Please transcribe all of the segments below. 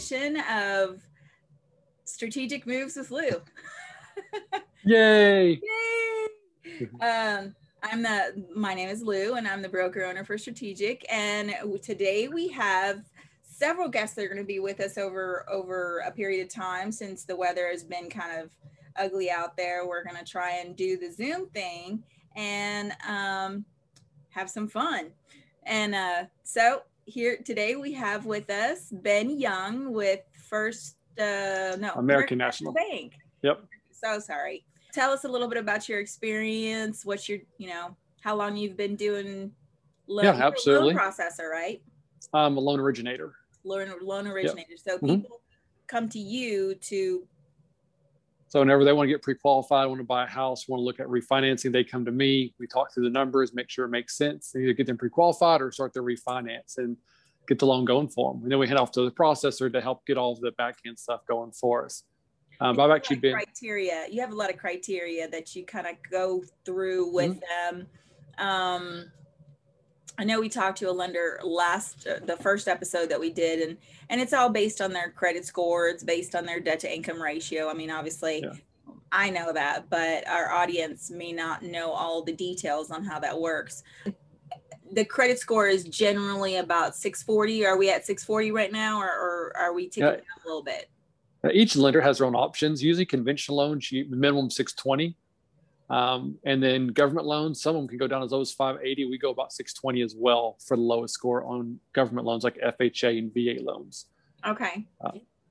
edition of Strategic Moves with Lou. Yay! Yay! Um, I'm the. My name is Lou, and I'm the broker owner for Strategic. And today we have several guests that are going to be with us over over a period of time since the weather has been kind of ugly out there. We're going to try and do the Zoom thing and um, have some fun. And uh, so here today we have with us Ben Young with First uh, no American National Bank. Yep. So sorry. Tell us a little bit about your experience. What's your you know how long you've been doing loan, yeah, absolutely. loan processor, right? I'm a loan originator. Loan loan originator. Yep. So mm-hmm. people mm-hmm. come to you to so whenever they want to get pre-qualified, want to buy a house, want to look at refinancing, they come to me. We talk through the numbers, make sure it makes sense. Either get them pre-qualified or start their refinance and get the loan going for them. And then we head off to the processor to help get all of the back end stuff going for us. Um, I've actually been criteria. You have a lot of criteria that you kind of go through with mm-hmm. them. Um, I know we talked to a lender last uh, the first episode that we did, and and it's all based on their credit score. It's based on their debt to income ratio. I mean, obviously, yeah. I know that, but our audience may not know all the details on how that works. The credit score is generally about 640. Are we at 640 right now, or, or are we taking yeah. a little bit? Each lender has their own options. Usually, conventional loans, minimum 620. Um, and then government loans, some of them can go down as low as 580. We go about 620 as well for the lowest score on government loans like FHA and VA loans. Okay. Uh,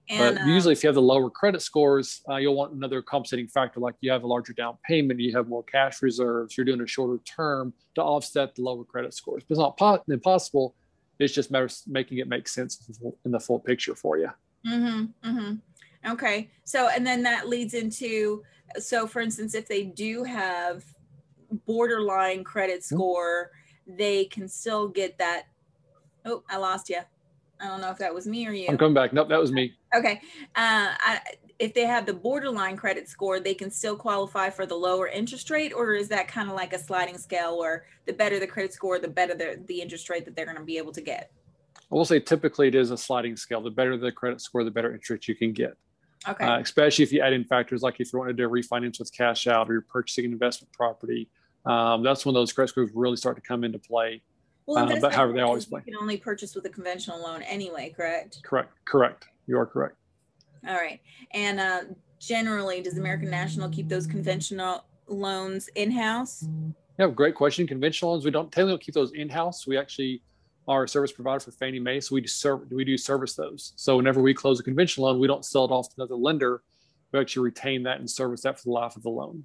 and, but uh, usually, if you have the lower credit scores, uh, you'll want another compensating factor like you have a larger down payment, you have more cash reserves, you're doing a shorter term to offset the lower credit scores. But it's not po- impossible. It's just matters making it make sense in the full picture for you. Mm-hmm, mm-hmm. Okay. So, and then that leads into so for instance if they do have borderline credit hmm. score they can still get that oh i lost you i don't know if that was me or you. I'm coming back. Nope that was me. Okay. Uh, I, if they have the borderline credit score they can still qualify for the lower interest rate or is that kind of like a sliding scale where the better the credit score the better the, the interest rate that they're going to be able to get? I will say typically it is a sliding scale. The better the credit score the better interest you can get Okay. Uh, especially if you add in factors like if you wanted to refinance with cash out or you're purchasing an investment property. Um, that's when those credit scores really start to come into play. Well, uh, but however, they always play. You can only purchase with a conventional loan anyway, correct? Correct. Correct. You are correct. All right. And uh, generally, does American National keep those conventional loans in house? Yeah, great question. Conventional loans, we don't technically keep those in house. We actually are a service provider for Fannie Mae, so we do serve, we do service those. So whenever we close a conventional loan, we don't sell it off to another lender. We actually retain that and service that for the life of the loan.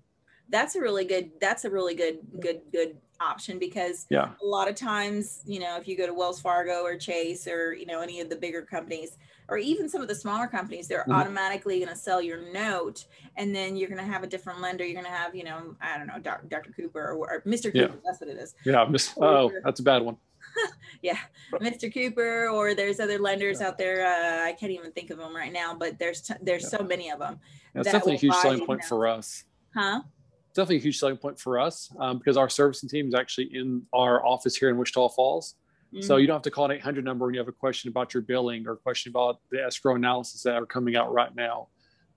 That's a really good. That's a really good, good, good option because yeah. a lot of times, you know, if you go to Wells Fargo or Chase or you know any of the bigger companies or even some of the smaller companies, they're mm-hmm. automatically going to sell your note, and then you're going to have a different lender. You're going to have, you know, I don't know, Dr. Cooper or, or Mr. Cooper. Yeah. That's what it is. Yeah. Miss, oh, that's a bad one. yeah, Mr. Cooper, or there's other lenders out there. Uh, I can't even think of them right now, but there's t- there's yeah. so many of them. That's definitely a huge selling point for us. Huh? Definitely a huge selling point for us um, because our servicing team is actually in our office here in Wichita Falls. Mm-hmm. So you don't have to call an 800 number when you have a question about your billing or a question about the escrow analysis that are coming out right now.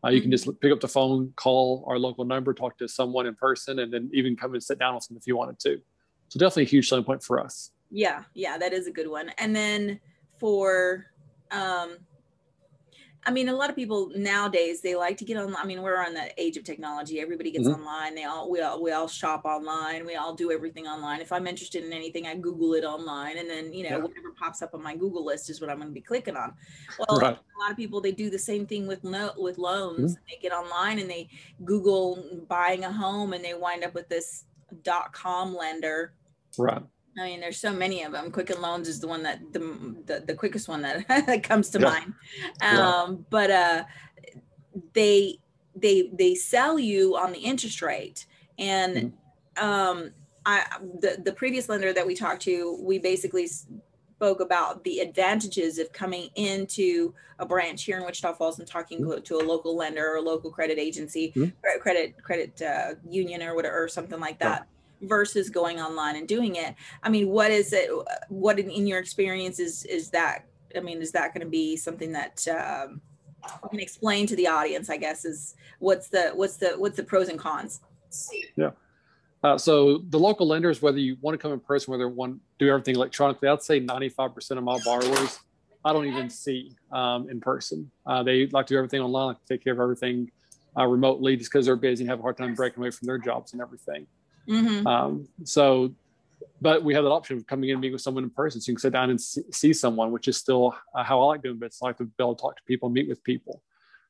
Uh, you mm-hmm. can just pick up the phone, call our local number, talk to someone in person, and then even come and sit down with them if you wanted to. So definitely a huge selling point for us. Yeah, yeah, that is a good one. And then for um I mean, a lot of people nowadays they like to get on. I mean, we're on the age of technology. Everybody gets mm-hmm. online. They all we all we all shop online. We all do everything online. If I'm interested in anything, I Google it online, and then you know yeah. whatever pops up on my Google list is what I'm going to be clicking on. Well, right. a lot of people they do the same thing with no with loans. Mm-hmm. They get online and they Google buying a home, and they wind up with this dot com lender. Right I mean, there's so many of them. Quicken Loans is the one that the the, the quickest one that, that comes to yeah. mind. Um, yeah. But uh, they they they sell you on the interest rate, and mm-hmm. um, I the the previous lender that we talked to, we basically spoke about the advantages of coming into a branch here in Wichita Falls and talking mm-hmm. to a local lender or a local credit agency, mm-hmm. credit credit uh, union or whatever or something like that versus going online and doing it i mean what is it what in, in your experience is is that I mean, is that going to be something that um, can explain to the audience? I guess is what's the what's the what's the pros and cons? Yeah. Uh, so the local lenders, whether you want to come in person, whether you want to do everything electronically, I'd say 95% of my borrowers I don't even see um, in person. Uh, they like to do everything online, like take care of everything uh, remotely just because they're busy and have a hard time breaking away from their jobs and everything. Mm-hmm. Um, so, but we have that option of coming in and meeting with someone in person. So you can sit down and see, see someone, which is still uh, how I like doing But It's like to be able to talk to people, meet with people.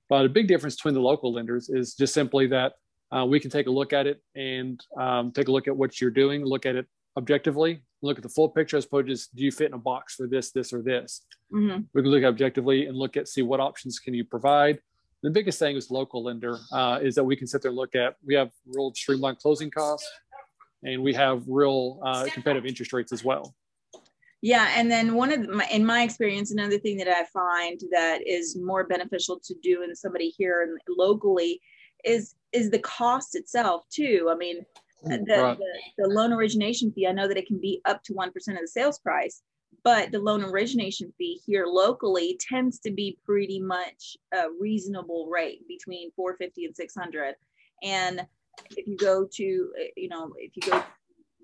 But a big difference between the local lenders is just simply that uh, we can take a look at it and um, take a look at what you're doing, look at it objectively, look at the full picture as opposed to just do you fit in a box for this, this, or this. Mm-hmm. We can look objectively and look at see what options can you provide. The biggest thing is local lender uh, is that we can sit there and look at. We have real streamlined closing costs, and we have real uh, competitive interest rates as well. Yeah, and then one of the, my, in my experience, another thing that I find that is more beneficial to do in somebody here and locally is is the cost itself too. I mean, the, right. the, the, loan origination fee, I know that it can be up to 1% of the sales price, but the loan origination fee here locally tends to be pretty much a reasonable rate between 450 and 600. And if you go to, uh, you know, if you go,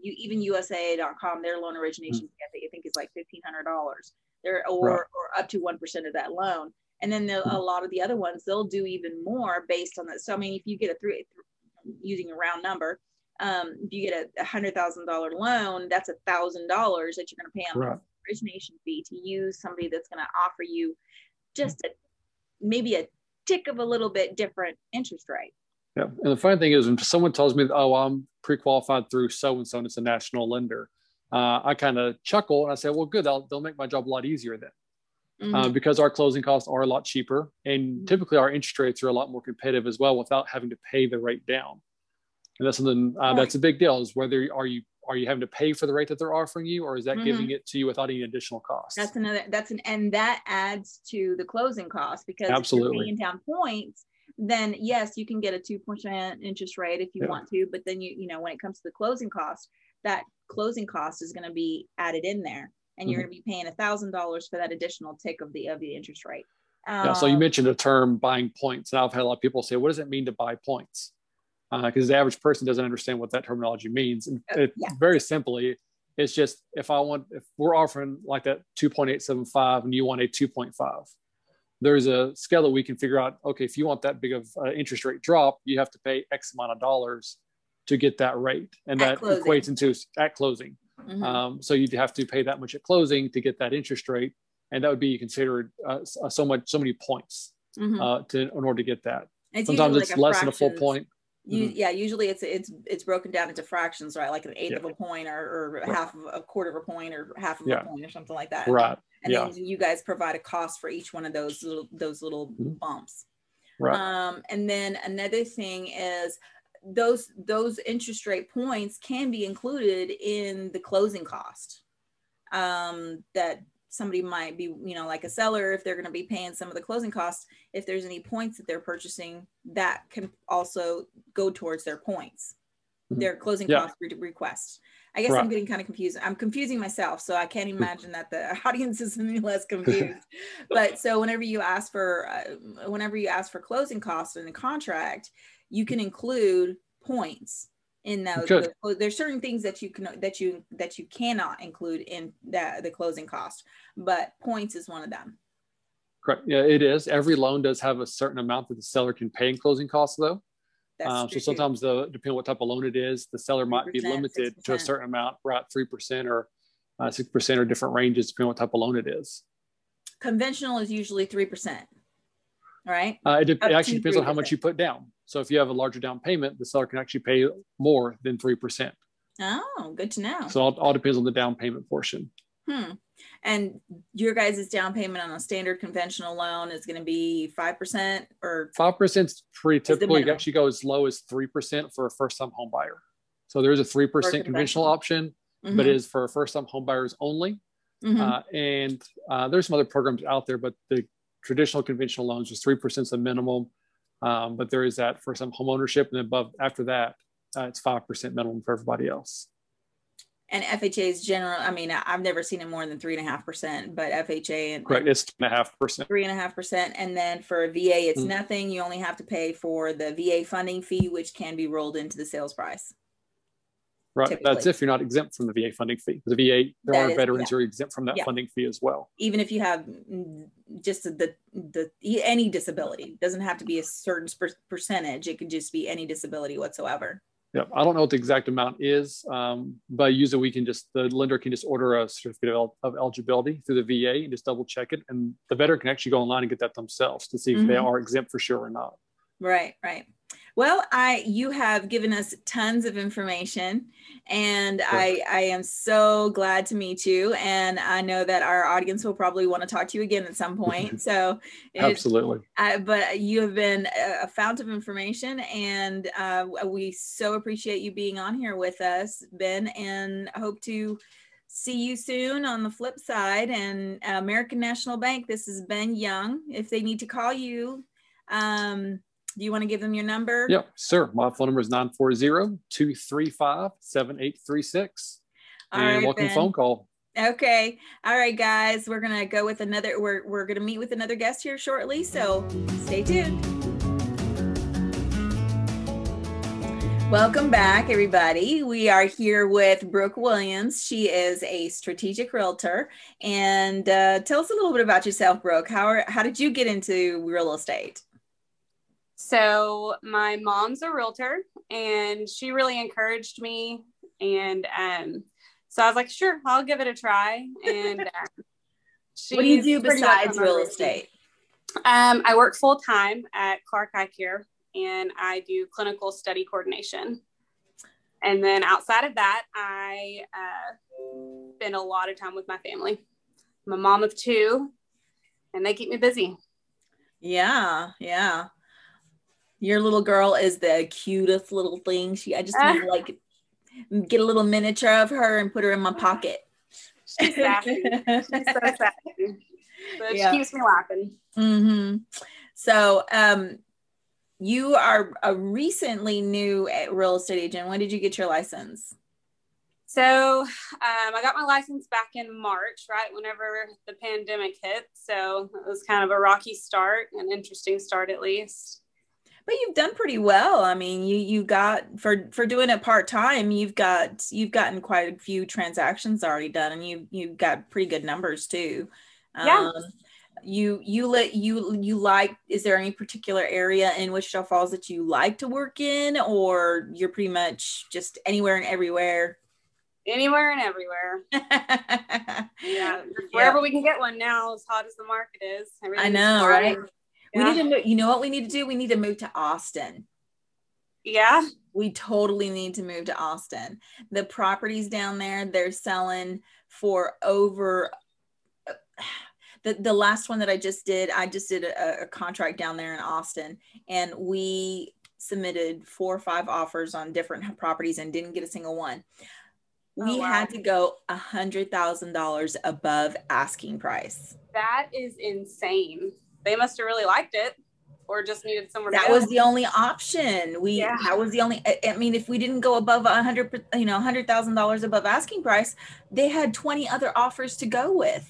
you even USA.com, their loan origination mm-hmm. fee, I think is like $1,500 there or, right. or up to 1% of that loan. And then the, a lot of the other ones, they'll do even more based on that. So, I mean, if you get a three, using a round number, um, if you get a hundred thousand dollar loan, that's a thousand dollars that you're going to pay on right. the origination fee to use somebody that's going to offer you just a, maybe a tick of a little bit different interest rate. Yeah, and the funny thing is, when someone tells me, "Oh, I'm pre-qualified through so and so, and it's a national lender," uh, I kind of chuckle and I say, "Well, good. They'll they'll make my job a lot easier then." Mm-hmm. Uh, because our closing costs are a lot cheaper and mm-hmm. typically our interest rates are a lot more competitive as well without having to pay the rate down and that's something uh, that's a big deal is whether are you are you having to pay for the rate that they're offering you or is that mm-hmm. giving it to you without any additional cost that's another that's an and that adds to the closing cost because absolutely paying down points then yes you can get a 2% interest rate if you yeah. want to but then you you know when it comes to the closing cost that closing cost is going to be added in there and you're mm-hmm. going to be paying a thousand dollars for that additional tick of the of the interest rate um, yeah so you um, mentioned the term buying points and i've had a lot of people say what does it mean to buy points because uh, the average person doesn't understand what that terminology means. And uh, it, yeah. very simply, it's just if I want, if we're offering like that 2.875 and you want a 2.5, there's a scale that we can figure out. Okay, if you want that big of uh, interest rate drop, you have to pay X amount of dollars to get that rate, and at that closing. equates into at closing. Mm-hmm. Um, so you'd have to pay that much at closing to get that interest rate, and that would be considered uh, so much, so many points mm-hmm. uh, to in order to get that. It's Sometimes it's like less than a full point. You, mm-hmm. yeah usually it's it's it's broken down into fractions right like an eighth yeah. of a point or, or right. half of a quarter of a point or half of yeah. a point or something like that right and yeah. then you guys provide a cost for each one of those little those little mm-hmm. bumps right um and then another thing is those those interest rate points can be included in the closing cost um that somebody might be, you know, like a seller, if they're going to be paying some of the closing costs, if there's any points that they're purchasing, that can also go towards their points, mm-hmm. their closing yeah. cost requests. I guess right. I'm getting kind of confused. I'm confusing myself, so I can't imagine that the audience is any less confused. but so whenever you ask for, uh, whenever you ask for closing costs in the contract, you can include points in those, there's certain things that you can that you that you cannot include in the, the closing cost but points is one of them. Correct. Yeah it is. Every loan does have a certain amount that the seller can pay in closing costs though. Um, so sometimes the depending on what type of loan it is the seller might be limited 6%. to a certain amount we're 3% or uh, 6% or different ranges depending on what type of loan it is. Conventional is usually 3% right? Uh, it, it actually depends 3%. on how much you put down so if you have a larger down payment, the seller can actually pay more than 3%. Oh, good to know. So all, all depends on the down payment portion. Hmm. And your guys' down payment on a standard conventional loan is going to be 5% or 5% is pretty typical. You actually go as low as 3% for a first time home buyer. So there's a 3% conventional option, mm-hmm. but it is for first time home buyers only. Mm-hmm. Uh, and uh, there's some other programs out there, but the traditional conventional loans is 3% is the minimum. Um, but there is that for some home ownership, and above after that, uh, it's five percent minimum for everybody else. and FHA is general. I mean, I've never seen it more than three and a half percent, but FHA and correct, it's two and a half percent, three and a half percent, and then for VA, it's mm-hmm. nothing. You only have to pay for the VA funding fee, which can be rolled into the sales price. Right, typically. that's if you're not exempt from the VA funding fee. The VA, there that are is, veterans yeah. who are exempt from that yeah. funding fee as well. Even if you have just the the any disability, it doesn't have to be a certain percentage. It could just be any disability whatsoever. Yeah, I don't know what the exact amount is, um, but usually we can just the lender can just order a certificate of, of, eligibility through the VA and just double check it, and the veteran can actually go online and get that themselves to see if mm-hmm. they are exempt for sure or not. Right, right. Well, I you have given us tons of information, and I I am so glad to meet you. And I know that our audience will probably want to talk to you again at some point. So absolutely. I, but you have been a, a fount of information, and uh, we so appreciate you being on here with us, Ben, and hope to see you soon on the flip side. And American National Bank, this is Ben Young. If they need to call you. Um, do you want to give them your number? Yep, sir. My phone number is 940-235-7836. and right, welcome ben. phone call. Okay. All right, guys. We're gonna go with another we're we're gonna meet with another guest here shortly. So stay tuned. Welcome back, everybody. We are here with Brooke Williams. She is a strategic realtor. And uh, tell us a little bit about yourself, Brooke. How, are, how did you get into real estate? So my mom's a realtor and she really encouraged me. And um, so I was like, sure, I'll give it a try. And uh, what do you do besides real estate? Um, I work full time at Clark Eye Care and I do clinical study coordination. And then outside of that, I uh, spend a lot of time with my family. I'm a mom of two, and they keep me busy. Yeah, yeah your little girl is the cutest little thing. She, I just need to like get a little miniature of her and put her in my pocket. She's sassy. She's so sassy. But yeah. she keeps me laughing. Mm-hmm. So, um, you are a recently new real estate agent. When did you get your license? So um, I got my license back in March, right whenever the pandemic hit. So it was kind of a rocky start, an interesting start at least but you've done pretty well. I mean, you you got for for doing it part time, you've got you've gotten quite a few transactions already done, and you you've got pretty good numbers too. Yeah. Um, you you let you you like is there any particular area in Wichita Falls that you like to work in or you're pretty much just anywhere and everywhere? Anywhere and everywhere. Yeah. Wherever we can get one now as hot as the market is. I know right we need to move, you know what we need to do? We need to move to Austin. Yeah. We totally need to move to Austin. The properties down there, they're selling for over the, the last one that I just did, I just did a, a contract down there in Austin and we submitted four or five offers on different properties and didn't get a single one. Oh, we wow. had to go a hundred thousand dollars above asking price. That is insane they must have really liked it or just needed somewhere that was the only option. We yeah. that was the only i mean if we didn't go above a hundred you know a hundred thousand dollars above asking price they had 20 other offers to go with.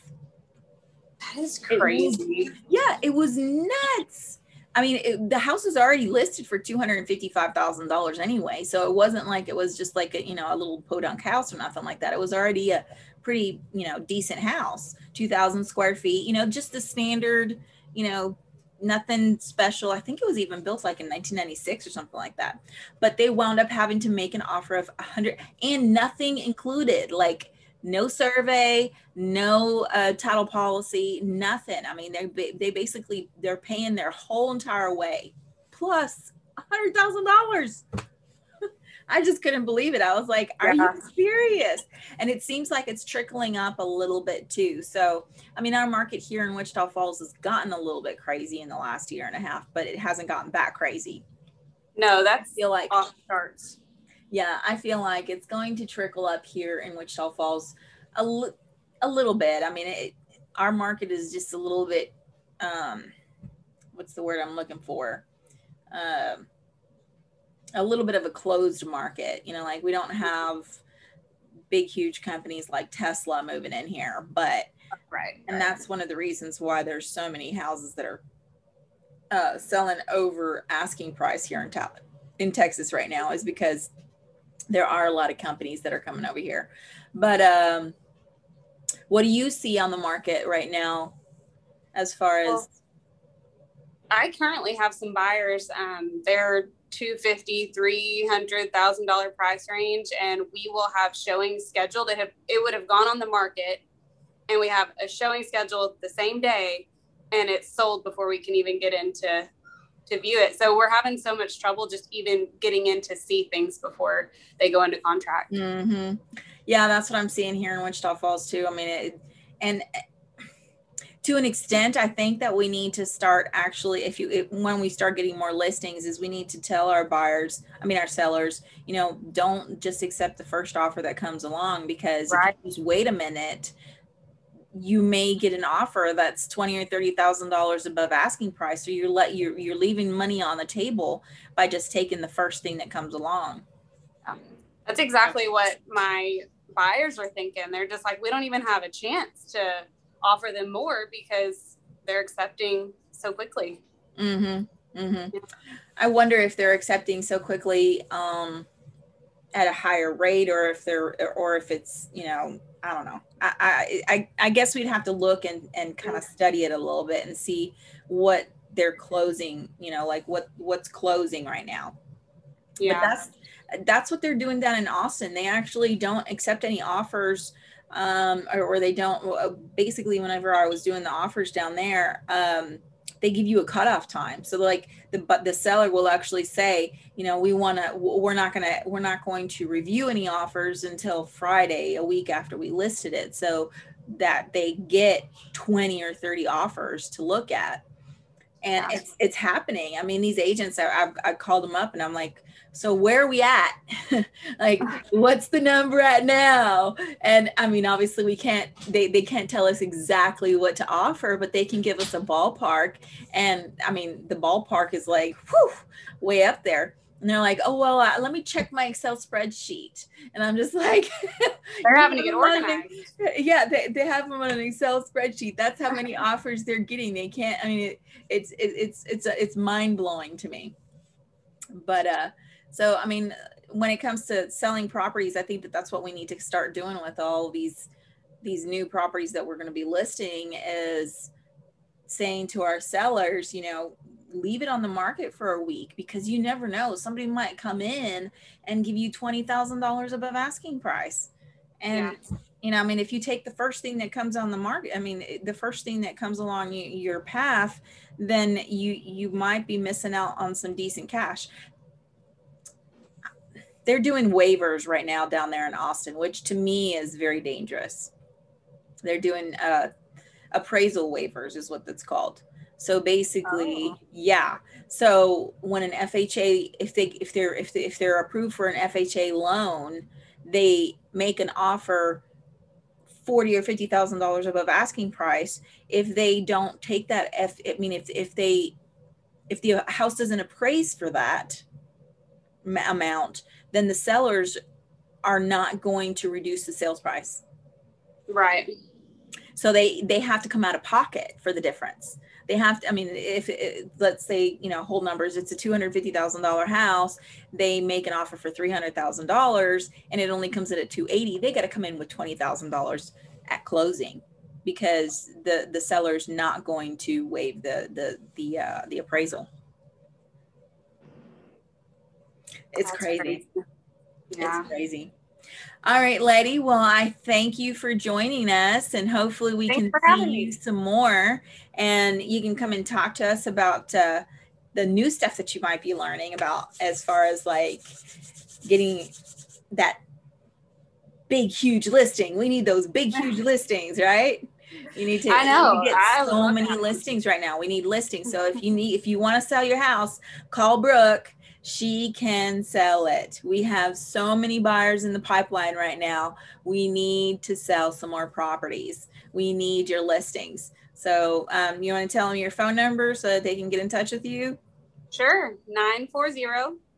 That is crazy it was, yeah it was nuts. I mean it, the house was already listed for $255000 anyway so it wasn't like it was just like a you know a little podunk house or nothing like that. It was already a pretty you know decent house 2000 square feet you know just the standard you know, nothing special. I think it was even built like in 1996 or something like that. But they wound up having to make an offer of 100 and nothing included, like no survey, no uh, title policy, nothing. I mean, they they basically they're paying their whole entire way plus hundred thousand dollars. I just couldn't believe it. I was like, are yeah. you serious? And it seems like it's trickling up a little bit too. So, I mean, our market here in Wichita Falls has gotten a little bit crazy in the last year and a half, but it hasn't gotten that crazy. No, that's I feel like off charts. Yeah, I feel like it's going to trickle up here in Wichita Falls a, li- a little bit. I mean, it, our market is just a little bit, um, what's the word I'm looking for? Um, a little bit of a closed market. You know, like we don't have big huge companies like tesla moving in here but right and right. that's one of the reasons why there's so many houses that are uh, selling over asking price here in Ta- in Texas right now is because there are a lot of companies that are coming over here. But um, what do you see on the market right now as far as Well, I currently have some buyers. Um, they're two fifty, three hundred thousand dollar price range, and we will have showings scheduled. It have it would have gone on the market, and we have a showing scheduled the same day, and it's sold before we can even get into to view it. So we're having so much trouble just even getting in to see things before they go into contract. hmm Yeah, that's what I'm seeing here in Wichita Falls too. I mean, it, and to an extent, I think that we need to start actually, if you, if, when we start getting more listings, is we need to tell our buyers, I mean, our sellers, you know, don't just accept the first offer that comes along because Right. if you just wait a minute, you may get an offer that's twenty or thirty thousand dollars above asking price, or you're let you're you're leaving money on the table by just taking the first thing that comes along. That's exactly what my buyers are thinking. They're just like, we don't even have a chance to offer them more because they're accepting so quickly. Mm-hmm. Mm-hmm. I wonder if they're accepting so quickly um, at a higher rate, or if they're, or if it's, you know, I don't know. I, I, I, I guess we'd have to look and, and kind of study it a little bit and see what they're closing. You know, like what what's closing right now. But Yeah. that's that's what they're doing down in Austin. They actually don't accept any offers, um, or, or they don't. uh, Basically, whenever I was doing the offers down there, um, they give you a cutoff time. So like the but the seller will actually say, you know, we want to, we're not gonna, we're not going to review any offers until Friday, a week after we listed it, so that they get twenty or thirty offers to look at. And Yeah. it's it's happening. I mean, these agents, I, I've I called them up and I'm like, so where are we at? like, what's the number at now? And I mean, obviously we can't, they, they can't tell us exactly what to offer, but they can give us a ballpark. And I mean, the ballpark is like, whew, way up there. And they're like, oh, well, uh, let me check my Excel spreadsheet. And I'm just like, They're having to get organized. yeah they, they have them on an excel spreadsheet that's how many offers they're getting they can't i mean it, it's it, it's it's uh, it's mind-blowing to me but uh so i mean when it comes to selling properties i think that that's what we need to start doing with all these these new properties that we're going to be listing is saying to our sellers you know leave it on the market for a week because you never know. Somebody might come in and give you $20000 above asking price. And you know i mean if you take the first thing that comes on the market i mean the first thing that comes along your path then you you might be missing out on some decent cash. They're doing waivers right now down there in austin which to me is very dangerous. They're doing uh appraisal waivers is what that's called so basically Oh. yeah so when an fha if they if they're if, they, if they're approved for an fha loan they make an offer forty or fifty thousand dollars above asking price if they don't take that f i mean if if they if the house doesn't appraise for that amount then the sellers are not going to reduce the sales price Right. so they they have to come out of pocket for the difference they have to i mean if it, let's say you know whole numbers it's a $250000 house they make an offer for $300000 and it only comes in at 280 they got to come in with $20000 at closing because the the seller's not going to waive the the the uh the appraisal it's That's crazy Yeah. it's crazy. All right, Letty. Well, I thank you for joining us, and hopefully we Thanks can see you some more, and you can come and talk to us about uh, the new stuff that you might be learning about, as far as like getting that big, huge listing. We need those big, huge listings, right? You need to. I know. Get I so many that. listings right now. We need listings. So if you need, if you want to sell your house, call Brooke she can sell it. We have so many buyers in the pipeline right now. We need to sell some more properties. We need your listings. So, um, you want to tell them your phone number so that they can get in touch with you? Sure. 940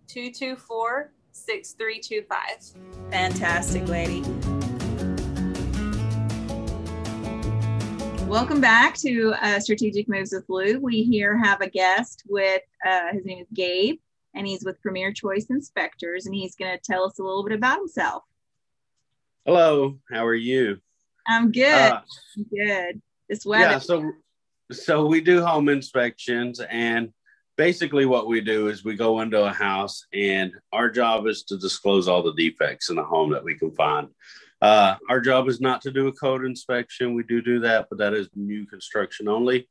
224 6325. Fantastic, lady. Welcome back to uh, Strategic Moves with Lou. We here have a guest with, uh, his name is Gabe, and he's with Premier Choice Inspectors, and he's going to tell us a little bit about himself. Hello, how are you? I'm good. Uh, I'm good. This weather. Yeah, so so we do home inspections and basically what we do is we go into a house and our job is to disclose all the defects in the home that we can find. Uh, our job is not to do a code inspection. We do do that but that is new construction only.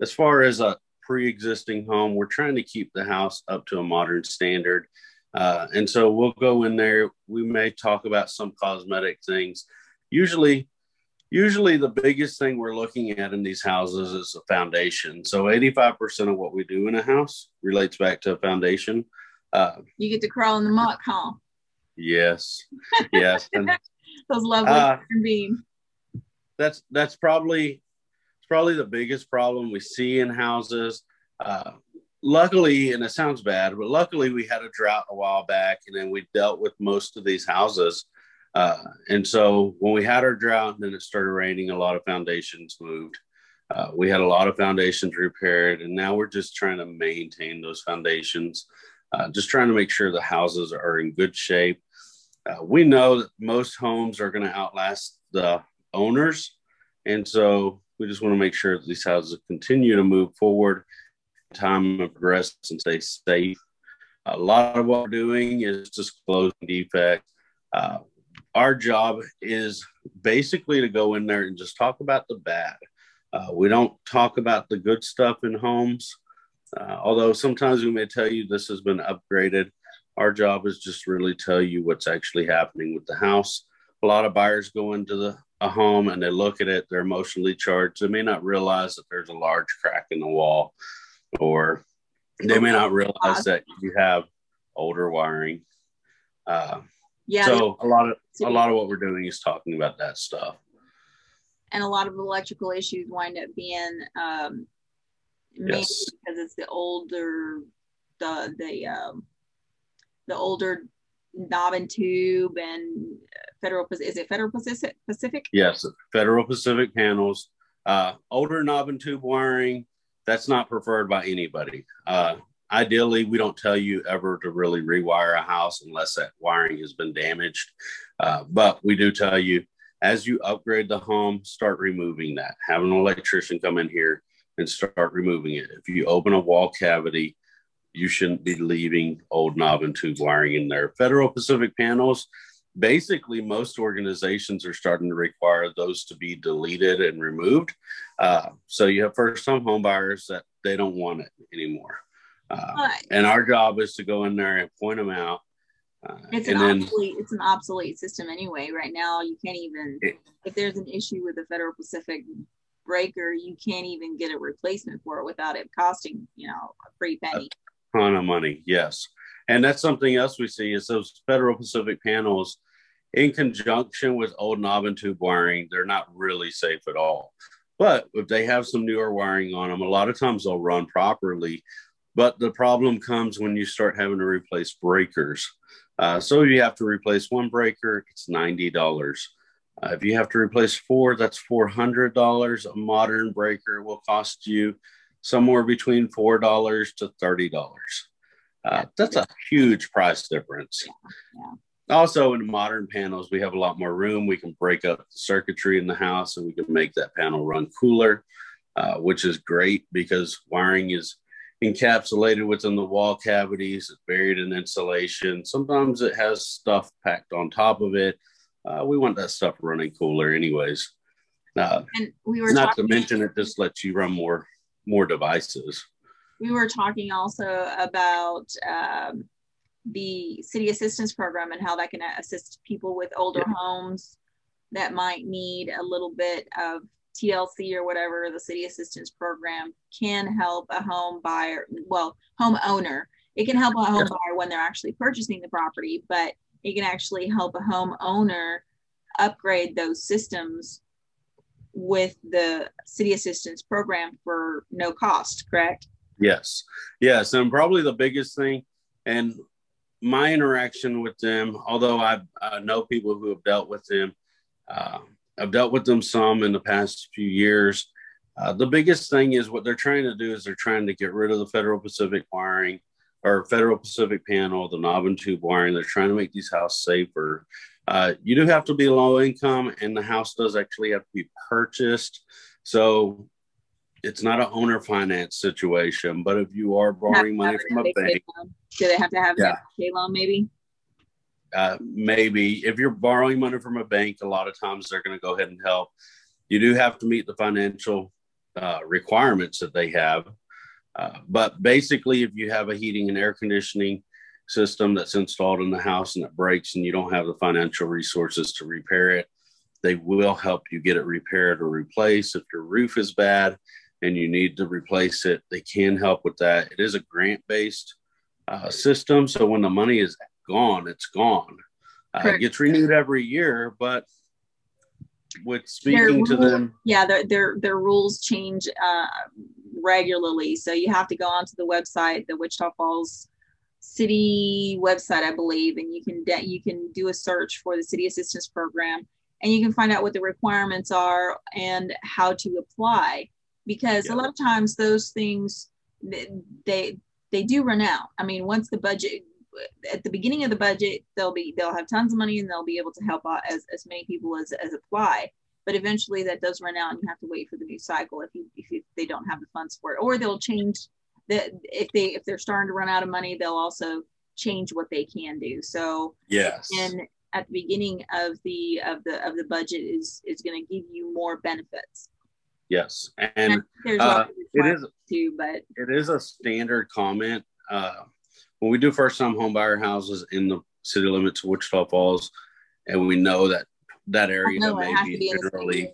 As far as a pre-existing home we're trying to keep the house up to a modern standard. Uh, and so we'll go in there. We may talk about some cosmetic things. Usually usually the biggest thing we're looking at in these houses is a foundation. So 85% of what we do in a house relates back to a foundation. Uh, you get to crawl in the muck, huh? Yes. Yes. And, Those lovely uh, beams. That's that's probably it's probably the biggest problem we see in houses. Uh, luckily, and it sounds bad, but luckily we had a drought a while back, and then we dealt with most of these houses uh, and so when we had our drought then it started raining, a lot of foundations moved. Uh, we had a lot of foundations repaired, and now we're just trying to maintain those foundations, uh, just trying to make sure the houses are in good shape. Uh, we know that most homes are going to outlast the owners, and so we just want to make sure that these houses continue to move forward, time and progress, and stay safe. A lot of what we're doing is just closing defects. Uh, our job is basically to go in there and just talk about the bad. Uh, we don't talk about the good stuff in homes, uh, although sometimes we may tell you this has been upgraded. Our job is just really tell you what's actually happening with the house. A lot of buyers go into the a home and they look at it, they're emotionally charged. They may not realize that there's a large crack in the wall, or they may not realize that you have older wiring. Uh, yeah. So a lot of a lot of what we're doing is talking about that stuff. And a lot of electrical issues wind up being um, mainly yes. because it's the older the the um, the older knob and tube and federal is it federal pacific yes federal pacific panels uh, older knob and tube wiring that's not preferred by anybody uh, ideally, we don't tell you ever to really rewire a house unless that wiring has been damaged. Uh, but we do tell you as you upgrade the home, start removing that. Have an electrician come in here and start removing it. If you open a wall cavity, you shouldn't be leaving old knob and tube wiring in there. Federal Pacific panels, basically, most organizations are starting to require those to be deleted and removed. Uh, so you have first time home buyers that they don't want it anymore. Uh, and our job is to go in there and point them out. Uh, it's an then, obsolete. It's an obsolete system anyway. Right now, you can't even. It, if there's an issue with the Federal Pacific breaker, you can't even get a replacement for it without it costing you know a free penny. A ton of money, yes. And that's something else we see is those Federal Pacific panels, in conjunction with old knob and tube wiring, they're not really safe at all. But if they have some newer wiring on them, a lot of times they'll run properly but the problem comes when you start having to replace breakers. Uh, so you have to replace one breaker, it's $90. Uh, if you have to replace four, that's $400. A modern breaker will cost you somewhere between $4 to $30. Uh, that's a huge price difference. Also, in modern panels, we have a lot more room. We can break up the circuitry in the house and we can make that panel run cooler, uh, which is great because wiring is encapsulated within the wall cavities, it's buried in insulation. Sometimes it has stuff packed on top of it. Uh, we want that stuff running cooler, anyways. Uh, and we were not to mention it just lets you run more more devices. We were talking also about um, the city assistance program and how that can assist people with older yeah. homes that might need a little bit of TLC or whatever, the city assistance program can help a home buyer, well, home owner. It can help a home buyer when they're actually purchasing the property, but it can actually help a home owner upgrade those systems with the city assistance program for no cost, correct? Yes. Yes. And probably the biggest thing, and my interaction with them, although I, I know people who have dealt with them, uh, I've dealt with them some in the past few years. Uh, the biggest thing is what they're trying to do is they're trying to get rid of the Federal Pacific wiring or Federal Pacific panel, the knob and tube wiring. They're trying to make these houses safer. Uh, you do have to be low income, and the house does actually have to be purchased. So it's not an owner finance situation. But if you are borrowing money from a bank, do they have to have yeah. loan maybe? Uh, maybe if you're borrowing money from a bank, a lot of times they're going to go ahead and help. You do have to meet the financial uh, requirements that they have. Uh, but basically, if you have a heating and air conditioning system that's installed in the house and it breaks and you don't have the financial resources to repair it, they will help you get it repaired or replaced. If your roof is bad and you need to replace it, they can help with that. It is a grant based uh, system. So when the money is gone, it's gone. Uh, it gets renewed every year, but with speaking their to them, yeah, their their, their rules change uh, regularly. So you have to go onto the website, the Wichita Falls city website, I believe, and you can de- you can do a search for the city assistance program, and you can find out what the requirements are and how to apply. Because yeah. a lot of times those things they they do run out. I mean, once the budget at the beginning of the budget, they'll be they'll have tons of money and they'll be able to help out as, as many people as, as apply. But eventually that does run out and you have to wait for the new cycle if you if you, they don't have the funds for it. Or they'll change that if they if they're starting to run out of money, they'll also change what they can do. So yes. And at the beginning of the of the of the budget is is going to give you more benefits. Yes, and, and uh, it is too, but it is a standard comment. Uh, when we do first time home buyer houses in the city limits of Wichita Falls, and we know that that area may be, be generally,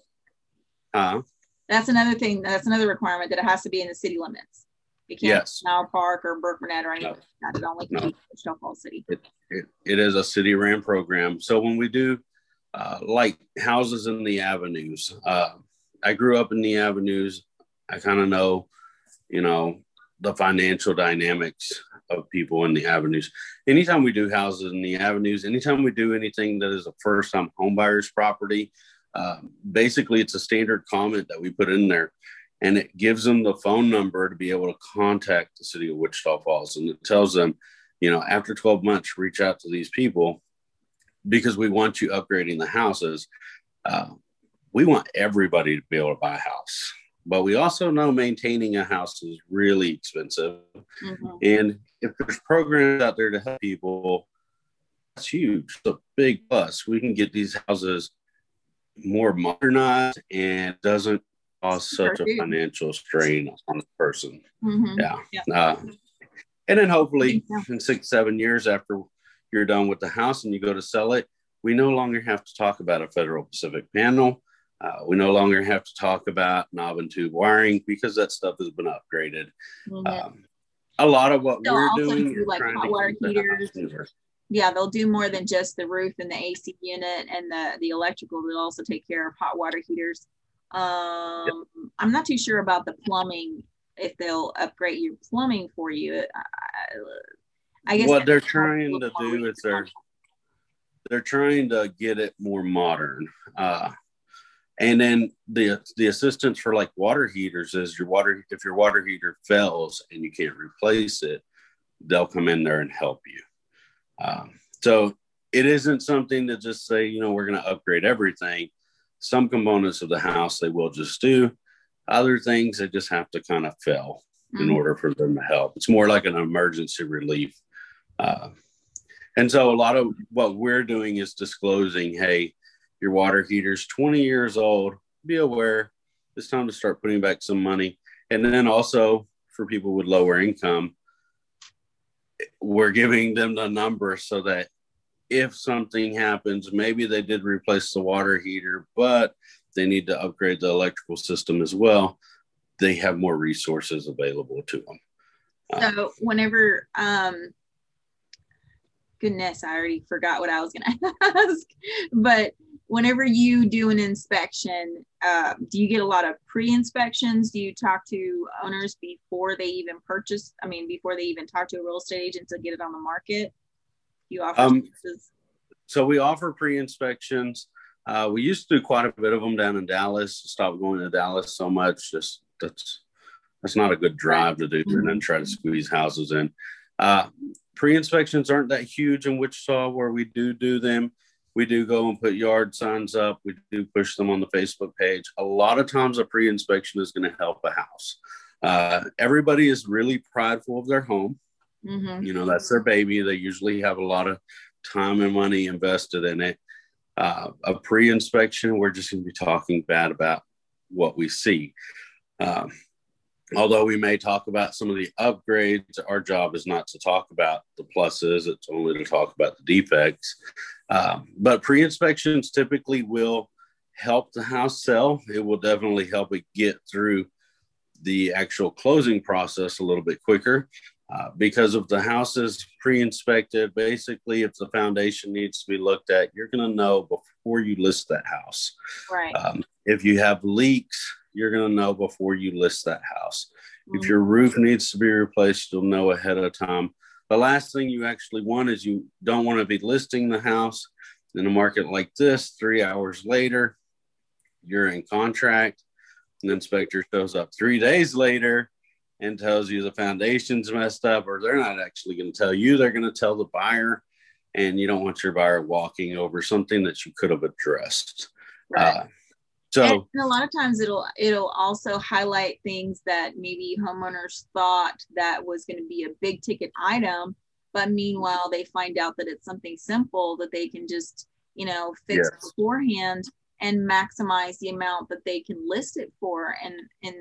huh? That's another thing. That's another requirement that it has to be in the city limits. It can't yes. Iowa Park or Burkburnett or anything. No. It only can no. be Wichita Falls City. It, it, it is a city ran program. So when we do uh, like houses in the avenues, uh, I grew up in the avenues. I kind of know, you know, the financial dynamics of people in the avenues. Anytime we do houses in the avenues, anytime we do anything that is a first time homebuyer's property, uh, basically it's a standard comment that we put in there and it gives them the phone number to be able to contact the city of Wichita Falls. And it tells them, you know, after 12 months, reach out to these people because we want you upgrading the houses. Uh, we want everybody to be able to buy a house but we also know maintaining a house is really expensive. Mm-hmm. And if there's programs out there to help people, that's huge. It's a big plus. We can get these houses more modernized and doesn't cause such a financial strain on the person. Mm-hmm. Yeah. yeah. Uh, and then hopefully in six, seven years after you're done with the house and you go to sell it, we no longer have to talk about a Federal Pacific panel uh, we no longer have to talk about knob and tube wiring because that stuff has been upgraded. Mm-hmm. Um, a lot of what they'll we're doing do like hot water heaters. Yeah, they'll do more than just the roof and the AC unit and the the electrical. They'll also take care of hot water heaters. Um, yep. I'm not too sure about the plumbing if they'll upgrade your plumbing for you. I, I guess what they're trying to do is they're they're trying to get it more modern. Uh, and then the the assistance for like water heaters is your water if your water heater fails and you can't replace it they'll come in there and help you. Um, so it isn't something to just say you know we're going to upgrade everything. Some components of the house they will just do. Other things they just have to kind of fail mm-hmm. in order for them to help. It's more like an emergency relief uh, and so a lot of what we're doing is disclosing hey your water heater's 20 years old, be aware it's time to start putting back some money. And then also for people with lower income, we're giving them the number so that if something happens, maybe they did replace the water heater, but they need to upgrade the electrical system as well. They have more resources available to them. So, whenever um, goodness, I already forgot what I was going to ask. But whenever you do an inspection, uh, do you get a lot of pre-inspections? Do you talk to owners before they even purchase? I mean, before they even talk to a real estate agent to get it on the market? you offer um, so we offer pre-inspections uh, we used to do quite a bit of them down in dallas stopped going to dallas so much just that's that's not a good drive to do and then try to squeeze houses in uh, pre-inspections aren't that huge in wichita where we do do them we do go and put yard signs up. We do push them on the facebook page. A lot of times a pre-inspection is going to help a house. Uh, everybody is really prideful of their home. Mm-hmm. you know that's their baby. They usually have a lot of time and money invested in it. Uh, a pre-inspection we're just going to be talking bad about what we see. Um, although we may talk about some of the upgrades, our job is not to talk about the pluses, it's only to talk about the defects. Um, but pre inspections typically will help the house sell. It will definitely help it get through the actual closing process a little bit quicker. Uh, because if the house is pre-inspected, basically, if the foundation needs to be looked at, you're going to know before you list that house. Right. Um, if you have leaks, you're going to know before you list that house. Mm-hmm. If your roof needs to be replaced, you'll know ahead of time. The last thing you actually want is you don't want to be listing the house in a market like this. Three hours later, you're in contract. An inspector shows up three days later and tells you the foundation's messed up, or they're not actually going to tell you, they're going to tell the buyer. And you don't want your buyer walking over something that you could have addressed. Right. Uh, so and a lot of times it'll it'll also highlight things that maybe homeowners thought that was going to be a big ticket item, but meanwhile they find out that it's something simple that they can just you know fix yes. beforehand and maximize the amount that they can list it for and in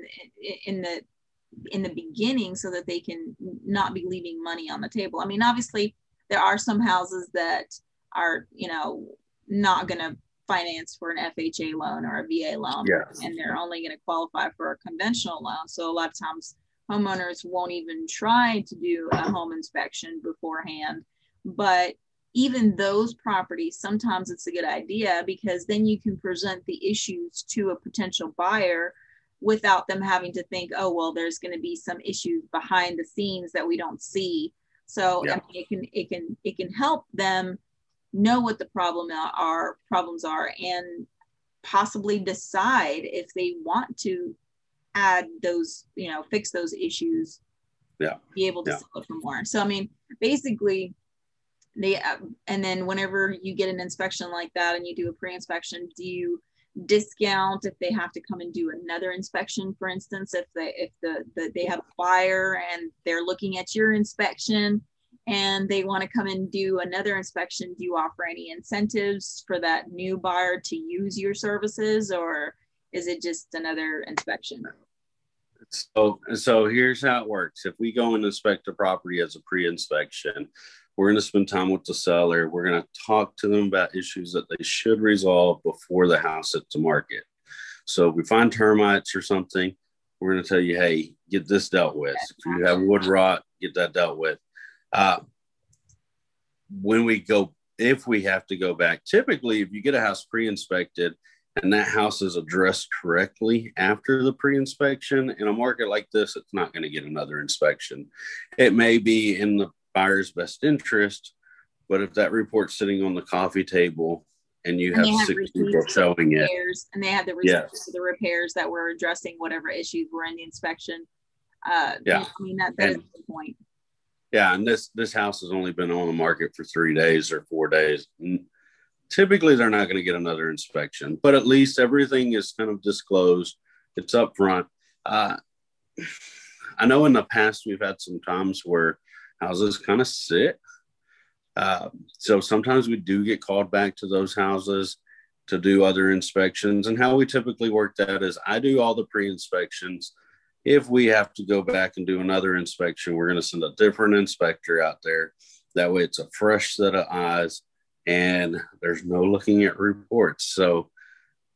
in the in the beginning so that they can not be leaving money on the table. I mean, obviously there are some houses that are, you know, not going to finance for an FHA loan or a VA loan, yes. and they're only going to qualify for a conventional loan. So a lot of times homeowners won't even try to do a home inspection beforehand. But even those properties, sometimes it's a good idea because then you can present the issues to a potential buyer without them having to think, oh, well, there's going to be some issues behind the scenes that we don't see. So yeah. I mean, it can it can it can help them know what the problem are problems are and possibly decide if they want to add those you know fix those issues. Yeah. Be able to yeah. sell it for more. So i mean basically they uh, and then whenever you get an inspection like that and you do a pre-inspection do you discount if they have to come and do another inspection for instance if they if the, the they have a buyer and they're looking at your inspection and they want to come and do another inspection, do you offer any incentives for that new buyer to use your services or is it just another inspection? So, so here's how it works. If we go and inspect a property as a pre-inspection, we're going to spend time with the seller. We're going to talk to them about issues that they should resolve before the house hits the market. So if we find termites or something, we're going to tell you, hey, get this dealt with. If you have wood rot, get that dealt with. Uh, when we go, if we have to go back, typically, if you get a house pre inspected and that house is addressed correctly after the pre inspection, in a market like this, it's not going to get another inspection. It may be in the buyer's best interest, but if that report's sitting on the coffee table and you and have, have six people showing it, and they have the receipts yes. for the repairs that were addressing whatever issues were in the inspection. Uh, yeah, I mean that, that and, is the point yeah, and this this house has only been on the market for three days or four days. Typically, they're not going to get another inspection, but at least everything is kind of disclosed. It's up front. Uh, I know in the past we've had some times where houses kind of sit. Uh, so sometimes we do get called back to those houses to do other inspections. And how we typically work that is I do all the pre inspections if we have to go back and do another inspection, we're going to send a different inspector out there. That way, it's a fresh set of eyes and there's no looking at reports. So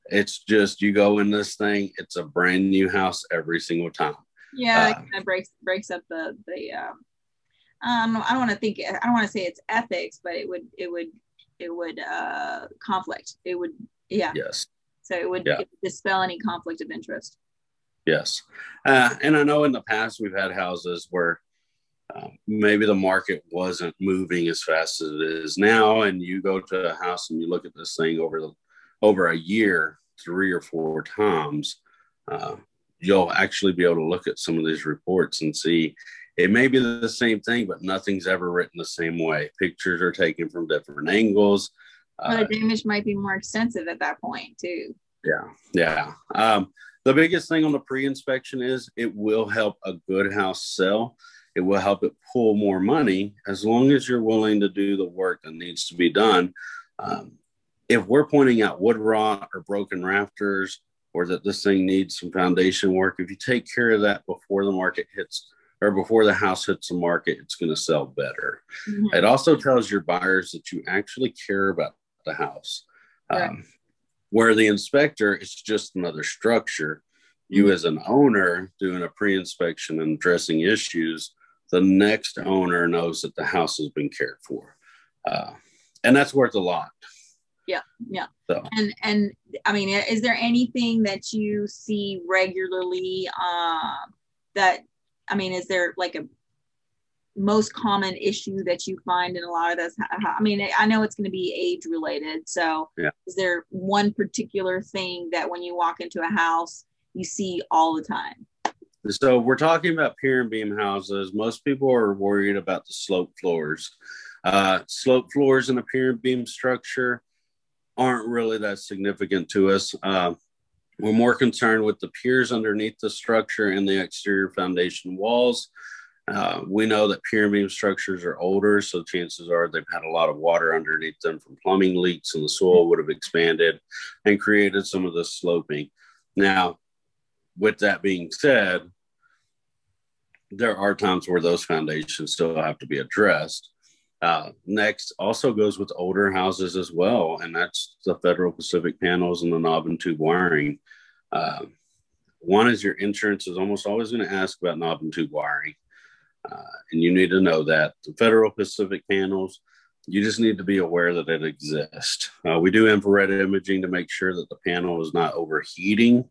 it's just you go in this thing, it's a brand new house every single time. Yeah, it kind of breaks breaks up the the. Um, um I don't want to think. I don't want to say it's ethics, but it would it would it would uh conflict. It would yeah. Yes. So it would, yeah. it would dispel any conflict of interest. Yes. Uh, and I know in the past we've had houses where uh, maybe the market wasn't moving as fast as it is now, and you go to a house and you look at this thing over the over a year, three or four times, uh, you'll actually be able to look at some of these reports and see it may be the same thing, but nothing's ever written the same way. Pictures are taken from different angles. Well, the uh, damage might be more extensive at that point too. Yeah, yeah. Um, the biggest thing on the pre-inspection is it will help a good house sell. It will help it pull more money as long as you're willing to do the work that needs to be done. Um, if we're pointing out wood rot or broken rafters or that this thing needs some foundation work, if you take care of that before the market hits or before the house hits the market, it's going to sell better. Mm-hmm. It also tells your buyers that you actually care about the house. Right. Um, where the inspector is just another structure. You, mm-hmm. as an owner, doing a pre inspection and addressing issues, the next owner knows that the house has been cared for. Uh, and that's worth a lot. Yeah, yeah. So. And and I mean, is there anything that you see regularly uh, that I mean, is there like a most common issue that you find in a lot of this? I mean, I know it's going to be age related. So, yeah. is there one particular thing that when you walk into a house, you see all the time? So, we're talking about pier and beam houses. Most people are worried about the slope floors. Uh, slope floors in a pier and beam structure aren't really that significant to us. Uh, we're more concerned with the piers underneath the structure and the exterior foundation walls. Uh, we know that beam structures are older, so chances are they've had a lot of water underneath them from plumbing leaks, and the soil would have expanded and created some of the sloping. Now, with that being said, there are times where those foundations still have to be addressed. Uh, next also goes with older houses as well, and that's the Federal Pacific panels and the knob and tube wiring. Uh, one is your insurance is almost always going to ask about knob and tube wiring, uh, and you need to know that the Federal Pacific panels. You just need to be aware that it exists. Uh, we do infrared imaging to make sure that the panel is not overheating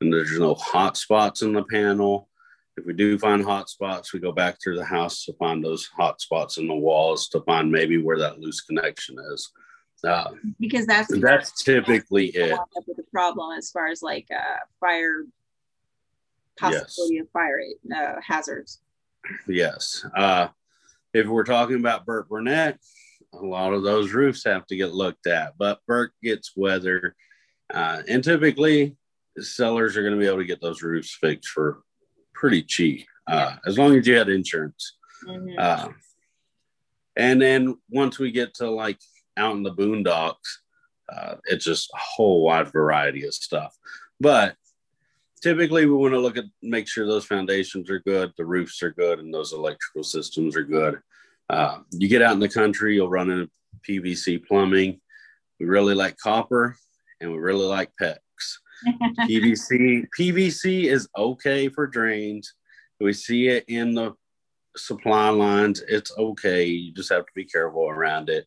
and there's no hot spots in the panel if we do find hot spots, we go back through the house to find those hot spots in the walls to find maybe where that loose connection is. Uh, because that's that's typically it. With the problem as far as like uh, fire possibility yes. of fire uh, hazards. Yes. Uh, if we're talking about Burkburnett, a lot of those roofs have to get looked at, but Burk gets weather, uh, and typically sellers are going to be able to get those roofs fixed for pretty cheap uh, as long as you had insurance. Mm-hmm. Uh, and then once we get to like out in the boondocks, uh, it's just a whole wide variety of stuff. But typically, we want to look at make sure those foundations are good, the roofs are good, and those electrical systems are good. Uh, you get out in the country, you'll run into PVC plumbing. We really like copper, and we really like PEX. PVC PVC is okay for drains. We see it in the supply lines. It's okay. You just have to be careful around it.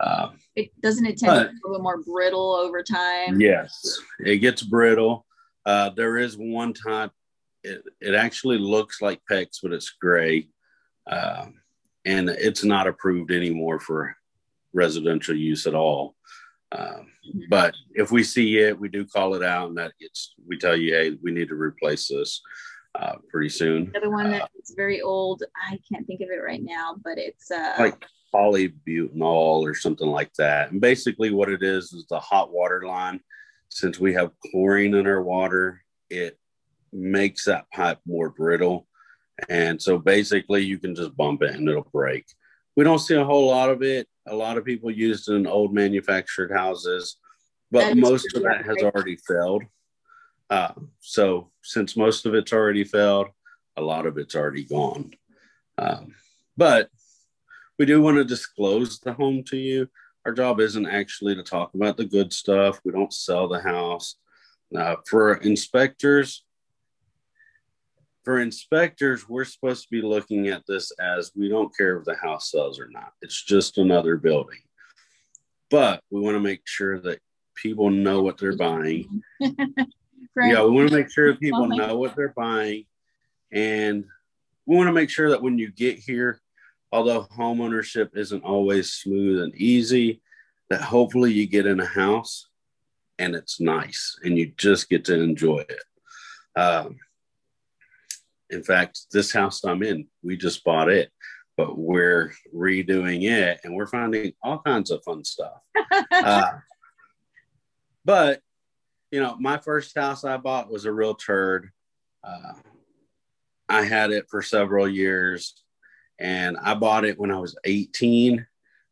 Um, it doesn't it tend but, to be a little more brittle over time. Yes, it gets brittle. Uh, there is one type. It, it actually looks like PEX, but it's gray, uh, and it's not approved anymore for residential use at all. Um, but if we see it, we do call it out, and that gets we tell you, hey, we need to replace this uh, pretty soon. The other one uh, that's very old, I can't think of it right now, but it's uh, like polybutanol or something like that. And basically, what it is is the hot water line. Since we have chlorine in our water, it makes that pipe more brittle. And so basically, you can just bump it and it'll break. We don't see a whole lot of it a lot of people used in old manufactured houses, but most of that has already failed. Uh, so since most of it's already failed, a lot of it's already gone. Um, but we do want to disclose the home to you. Our job isn't actually to talk about the good stuff. We don't sell the house. Uh, for inspectors, for inspectors, we're supposed to be looking at this as we don't care if the house sells or not. It's just another building. But we want to make sure that people know what they're buying. yeah, we want to make sure people know what they're buying. And we want to make sure that when you get here, although home ownership isn't always smooth and easy, that hopefully you get in a house and it's nice and you just get to enjoy it. Um, in fact, this house I'm in, we just bought it, but we're redoing it and we're finding all kinds of fun stuff. uh, but, you know, my first house I bought was a real turd. Uh, I had it for several years and I bought it when I was 18.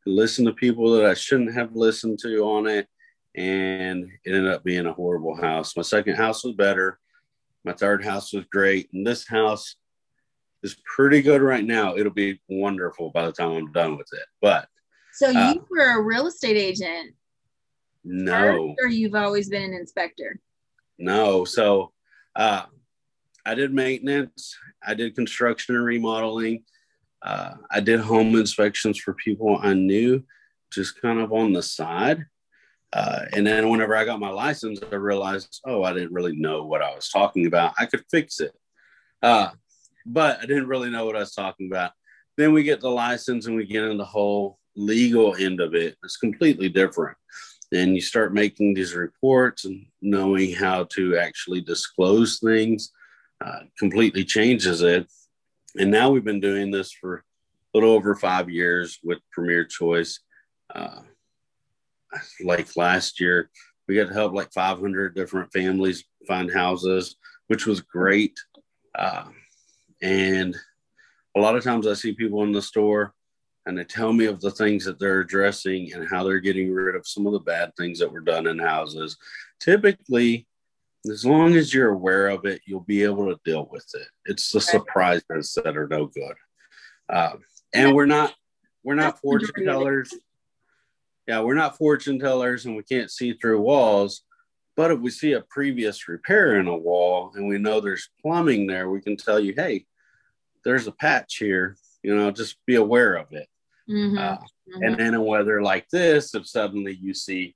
Listened to people that I shouldn't have listened to on it, and it ended up being a horrible house. My second house was better. My third house was great, and this house is pretty good right now. It'll be wonderful by the time I'm done with it. But so you uh, were a real estate agent. No, or you've always been an inspector. No, so uh, I did maintenance. I did construction and remodeling. Uh, I did home inspections for people I knew, just kind of on the side. Uh, and then whenever I got my license, I realized, oh, I didn't really know what I was talking about. I could fix it, uh, but I didn't really know what I was talking about. Then we get the license and we get in the whole legal end of it. It's completely different. And you start making these reports and knowing how to actually disclose things uh, completely changes it and now we've been doing this for a little over five years with Premier Choice. Uh, like last year, we got to help like 500 different families find houses, which was great. Uh, and a lot of times I see people in the store and they tell me of the things that they're addressing and how they're getting rid of some of the bad things that were done in houses. Typically, as long as you're aware of it, you'll be able to deal with it. It's the surprises that are no good. Um, and we're not we're not fortune tellers. Yeah, we're not fortune tellers, and we can't see through walls. But if we see a previous repair in a wall and we know there's plumbing there, we can tell you, hey, there's a patch here. You know, just be aware of it. Mm-hmm. Uh, mm-hmm. And then in weather like this, if suddenly you see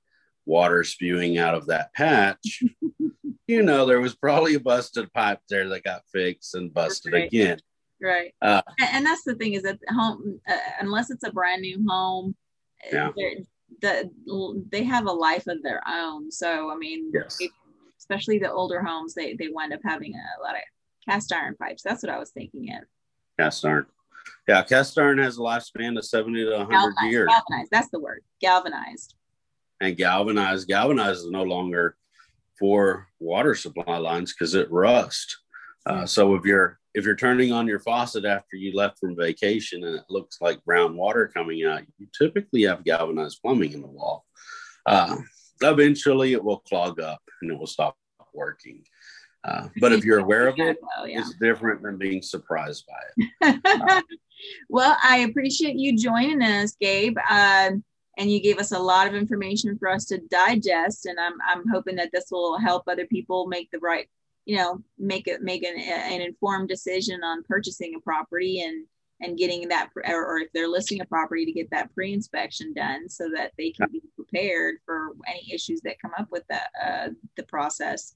water spewing out of that patch, you know, there was probably a busted pipe there that got fixed and busted right. again. Right. Uh, and that's the thing is that home, uh, unless it's a brand new home, yeah. the, they have a life of their own. So, I mean, yes. it, especially the older homes, they, they wind up having a lot of cast iron pipes. That's what I was thinking of. Cast iron. Yeah, cast iron has a lifespan of 70 to 100 galvanized, years. Galvanized. That's the word. Galvanized and galvanized. Galvanized is no longer for water supply lines because it rusts. Uh, so if you're if you're turning on your faucet after you left from vacation and it looks like brown water coming out, you typically have galvanized plumbing in the wall. Uh, eventually, it will clog up and it will stop working. Uh, but if you're aware of it, yeah. it's different than being surprised by it. well, I appreciate you joining us, Gabe. Uh, and you gave us a lot of information for us to digest and i'm, I'm hoping that this will help other people make the right you know make it make an, an informed decision on purchasing a property and and getting that or, or if they're listing a property to get that pre-inspection done so that they can be prepared for any issues that come up with the uh, the process.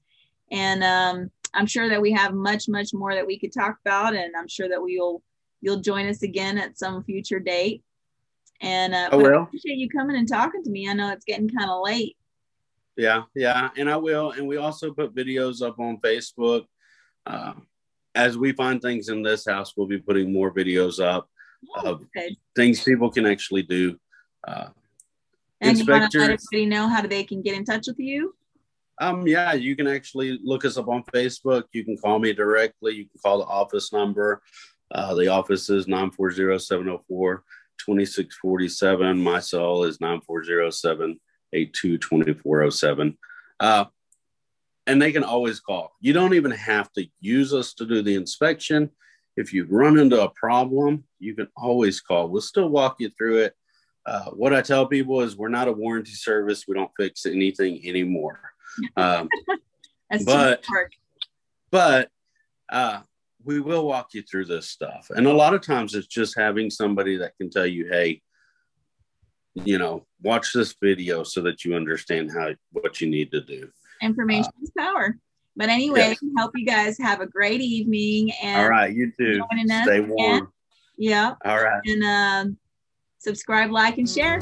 And um, i'm sure that we have much much more that we could talk about and i'm sure that we'll you'll join us again at some future date and uh, I, will. I appreciate you coming and talking to me. I know it's getting kind of late. Yeah, yeah, and I will. And we also put videos up on Facebook. Uh, as we find things in this house, we'll be putting more videos up oh, of things people can actually do. Uh, and you want to let everybody know how they can get in touch with you? Um, yeah, you can actually look us up on Facebook. You can call me directly. You can call the office number. Uh, the office is 940 704 2647. My cell is 9407 822407. Uh, and they can always call. You don't even have to use us to do the inspection. If you run into a problem, you can always call. We'll still walk you through it. Uh, what I tell people is we're not a warranty service. We don't fix anything anymore. Um, but but uh, we will walk you through this stuff. And a lot of times it's just having somebody that can tell you, hey, you know, watch this video so that you understand how what you need to do. Information uh, is power. But anyway, hope you guys have a great evening. And all right, you too. Stay warm. Yeah. All right. And uh, subscribe, like, and share.